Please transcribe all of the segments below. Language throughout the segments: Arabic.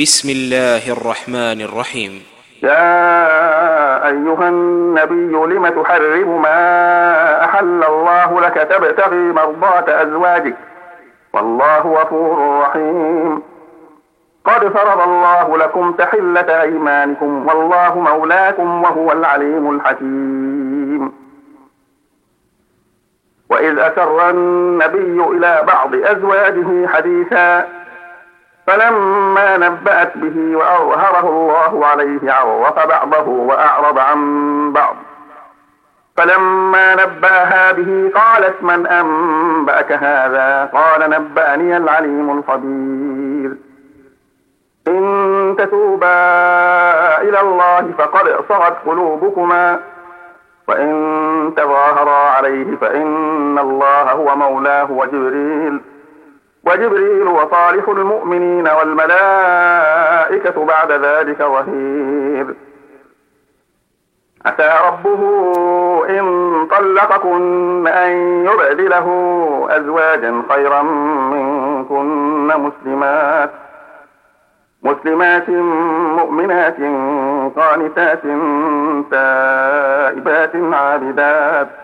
بسم الله الرحمن الرحيم. يا أيها النبي لم تحرم ما أحل الله لك تبتغي مرضات أزواجك؟ والله غفور رحيم. قد فرض الله لكم تحلة أيمانكم والله مولاكم وهو العليم الحكيم. وإذ أسر النبي إلى بعض أزواجه حديثا فلما نبأت به وأظهره الله عليه عرف بعضه وأعرض عن بعض. فلما نبأها به قالت من أنبأك هذا؟ قال نبأني العليم الخبير. إن تتوبا إلى الله فقد صغت قلوبكما. وإن تظاهرا عليه فإن الله هو مولاه وجبريل. وجبريل وصالح المؤمنين والملائكة بعد ذلك ظهير. عسى ربه إن طلقكن أن يبدله أزواجا خيرا منكن مسلمات مسلمات مؤمنات قانتات تائبات عابدات.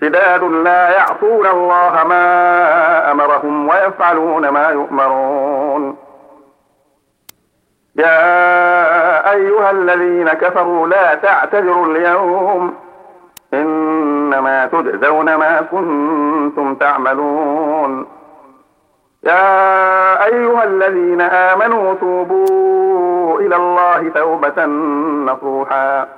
شداد لا يعصون الله ما أمرهم ويفعلون ما يؤمرون. يا أيها الذين كفروا لا تعتذروا اليوم. إنما تجزون ما كنتم تعملون. يا أيها الذين آمنوا توبوا إلى الله توبة نصوحا.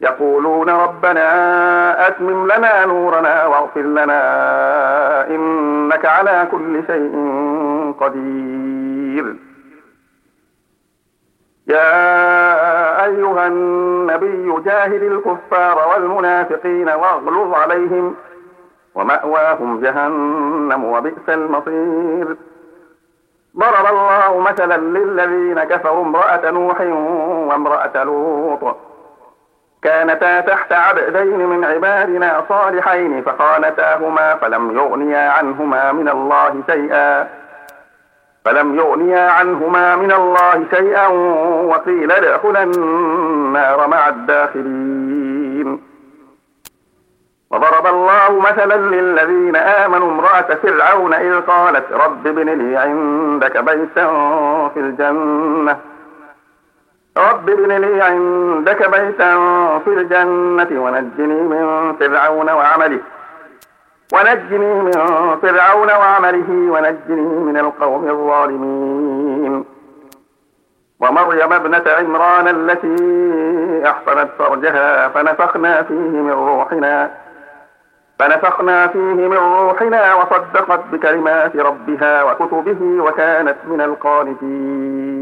يقولون ربنا أتمم لنا نورنا واغفر لنا إنك على كل شيء قدير. يا أيها النبي جاهد الكفار والمنافقين واغلظ عليهم ومأواهم جهنم وبئس المصير. ضرب الله مثلا للذين كفروا امرأة نوح وامرأة لوط. كانتا تحت عبدين من عبادنا صالحين فخانتاهما فلم يغنيا عنهما من الله شيئا. فلم يغنيا عنهما من الله شيئا وقيل ادخلا النار مع الداخلين. وضرب الله مثلا للذين آمنوا امرأة فرعون إذ قالت رب ابن لي عندك بيتا في الجنة. رب ابن لي عندك بيتا في الجنة ونجني من فرعون وعمله. ونجني من فرعون وعمله ونجني من القوم الظالمين. ومريم ابنة عمران التي أحصنت فرجها فنفخنا فيه من روحنا فنفخنا فيه من روحنا وصدقت بكلمات ربها وكتبه وكانت من القانتين.